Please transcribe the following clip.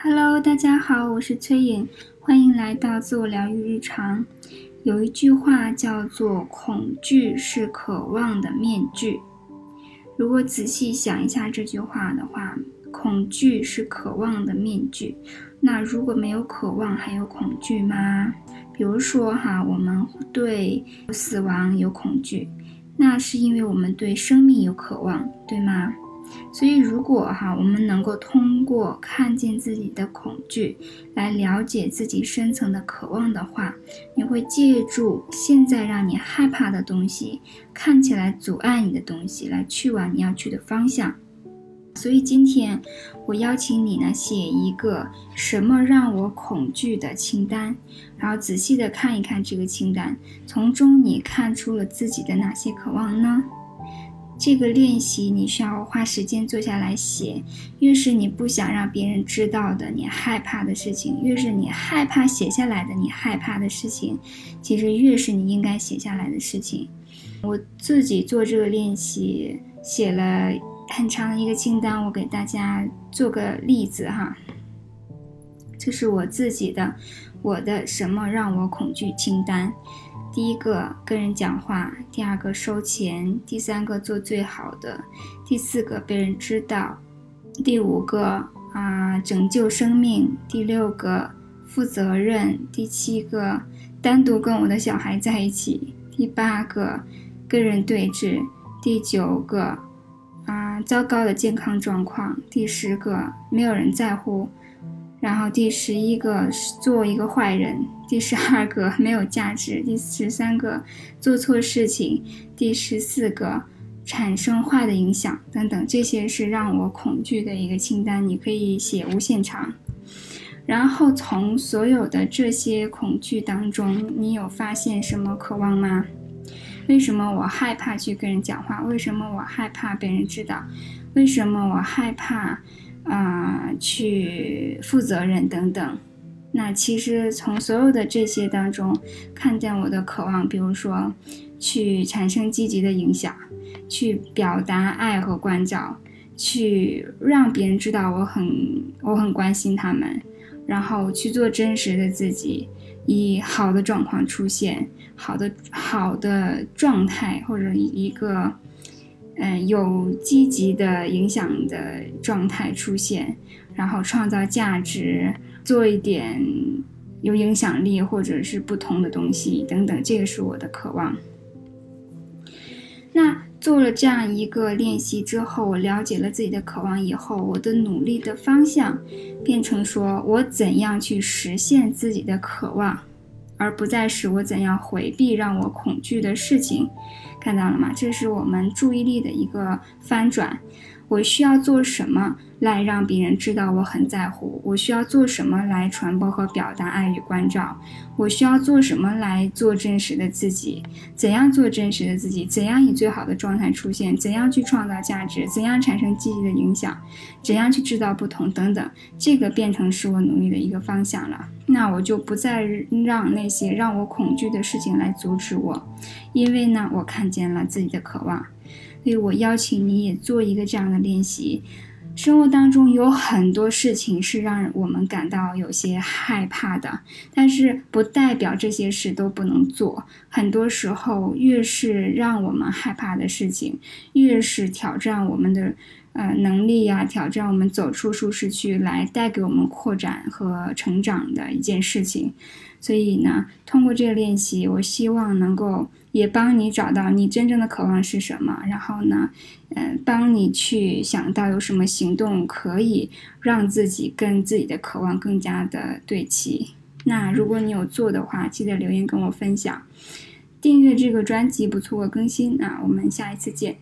Hello，大家好，我是崔颖，欢迎来到自我疗愈日常。有一句话叫做“恐惧是渴望的面具”。如果仔细想一下这句话的话，恐惧是渴望的面具。那如果没有渴望，还有恐惧吗？比如说哈，我们对死亡有恐惧，那是因为我们对生命有渴望，对吗？所以，如果哈我们能够通过看见自己的恐惧，来了解自己深层的渴望的话，你会借助现在让你害怕的东西，看起来阻碍你的东西，来去往你要去的方向。所以今天我邀请你呢，写一个什么让我恐惧的清单，然后仔细的看一看这个清单，从中你看出了自己的哪些渴望呢？这个练习你需要花时间坐下来写，越是你不想让别人知道的，你害怕的事情，越是你害怕写下来的，你害怕的事情，其实越是你应该写下来的事情。我自己做这个练习，写了很长的一个清单，我给大家做个例子哈，这是我自己的，我的什么让我恐惧清单。第一个跟人讲话，第二个收钱，第三个做最好的，第四个被人知道，第五个啊拯救生命，第六个负责任，第七个单独跟我的小孩在一起，第八个跟人对峙，第九个啊糟糕的健康状况，第十个没有人在乎。然后第十一个是做一个坏人，第十二个 没有价值，第十三个做错事情，第十四个产生坏的影响等等，这些是让我恐惧的一个清单，你可以写无限长。然后从所有的这些恐惧当中，你有发现什么渴望吗？为什么我害怕去跟人讲话？为什么我害怕被人知道？为什么我害怕？啊，去负责任等等。那其实从所有的这些当中，看见我的渴望，比如说，去产生积极的影响，去表达爱和关照，去让别人知道我很我很关心他们，然后去做真实的自己，以好的状况出现，好的好的状态或者一个。嗯，有积极的影响的状态出现，然后创造价值，做一点有影响力或者是不同的东西等等，这个是我的渴望。那做了这样一个练习之后，我了解了自己的渴望以后，我的努力的方向变成说我怎样去实现自己的渴望。而不再是我怎样回避让我恐惧的事情，看到了吗？这是我们注意力的一个翻转。我需要做什么来让别人知道我很在乎？我需要做什么来传播和表达爱与关照？我需要做什么来做真实的自己？怎样做真实的自己？怎样以最好的状态出现？怎样去创造价值？怎样产生积极的影响？怎样去制造不同？等等，这个变成是我努力的一个方向了。那我就不再让那些让我恐惧的事情来阻止我，因为呢，我看见了自己的渴望。所以我邀请你也做一个这样的练习。生活当中有很多事情是让我们感到有些害怕的，但是不代表这些事都不能做。很多时候，越是让我们害怕的事情，越是挑战我们的呃能力呀，挑战我们走出舒适区来带给我们扩展和成长的一件事情。所以呢，通过这个练习，我希望能够。也帮你找到你真正的渴望是什么，然后呢，嗯，帮你去想到有什么行动可以让自己跟自己的渴望更加的对齐。那如果你有做的话，记得留言跟我分享，订阅这个专辑不错过更新。那我们下一次见。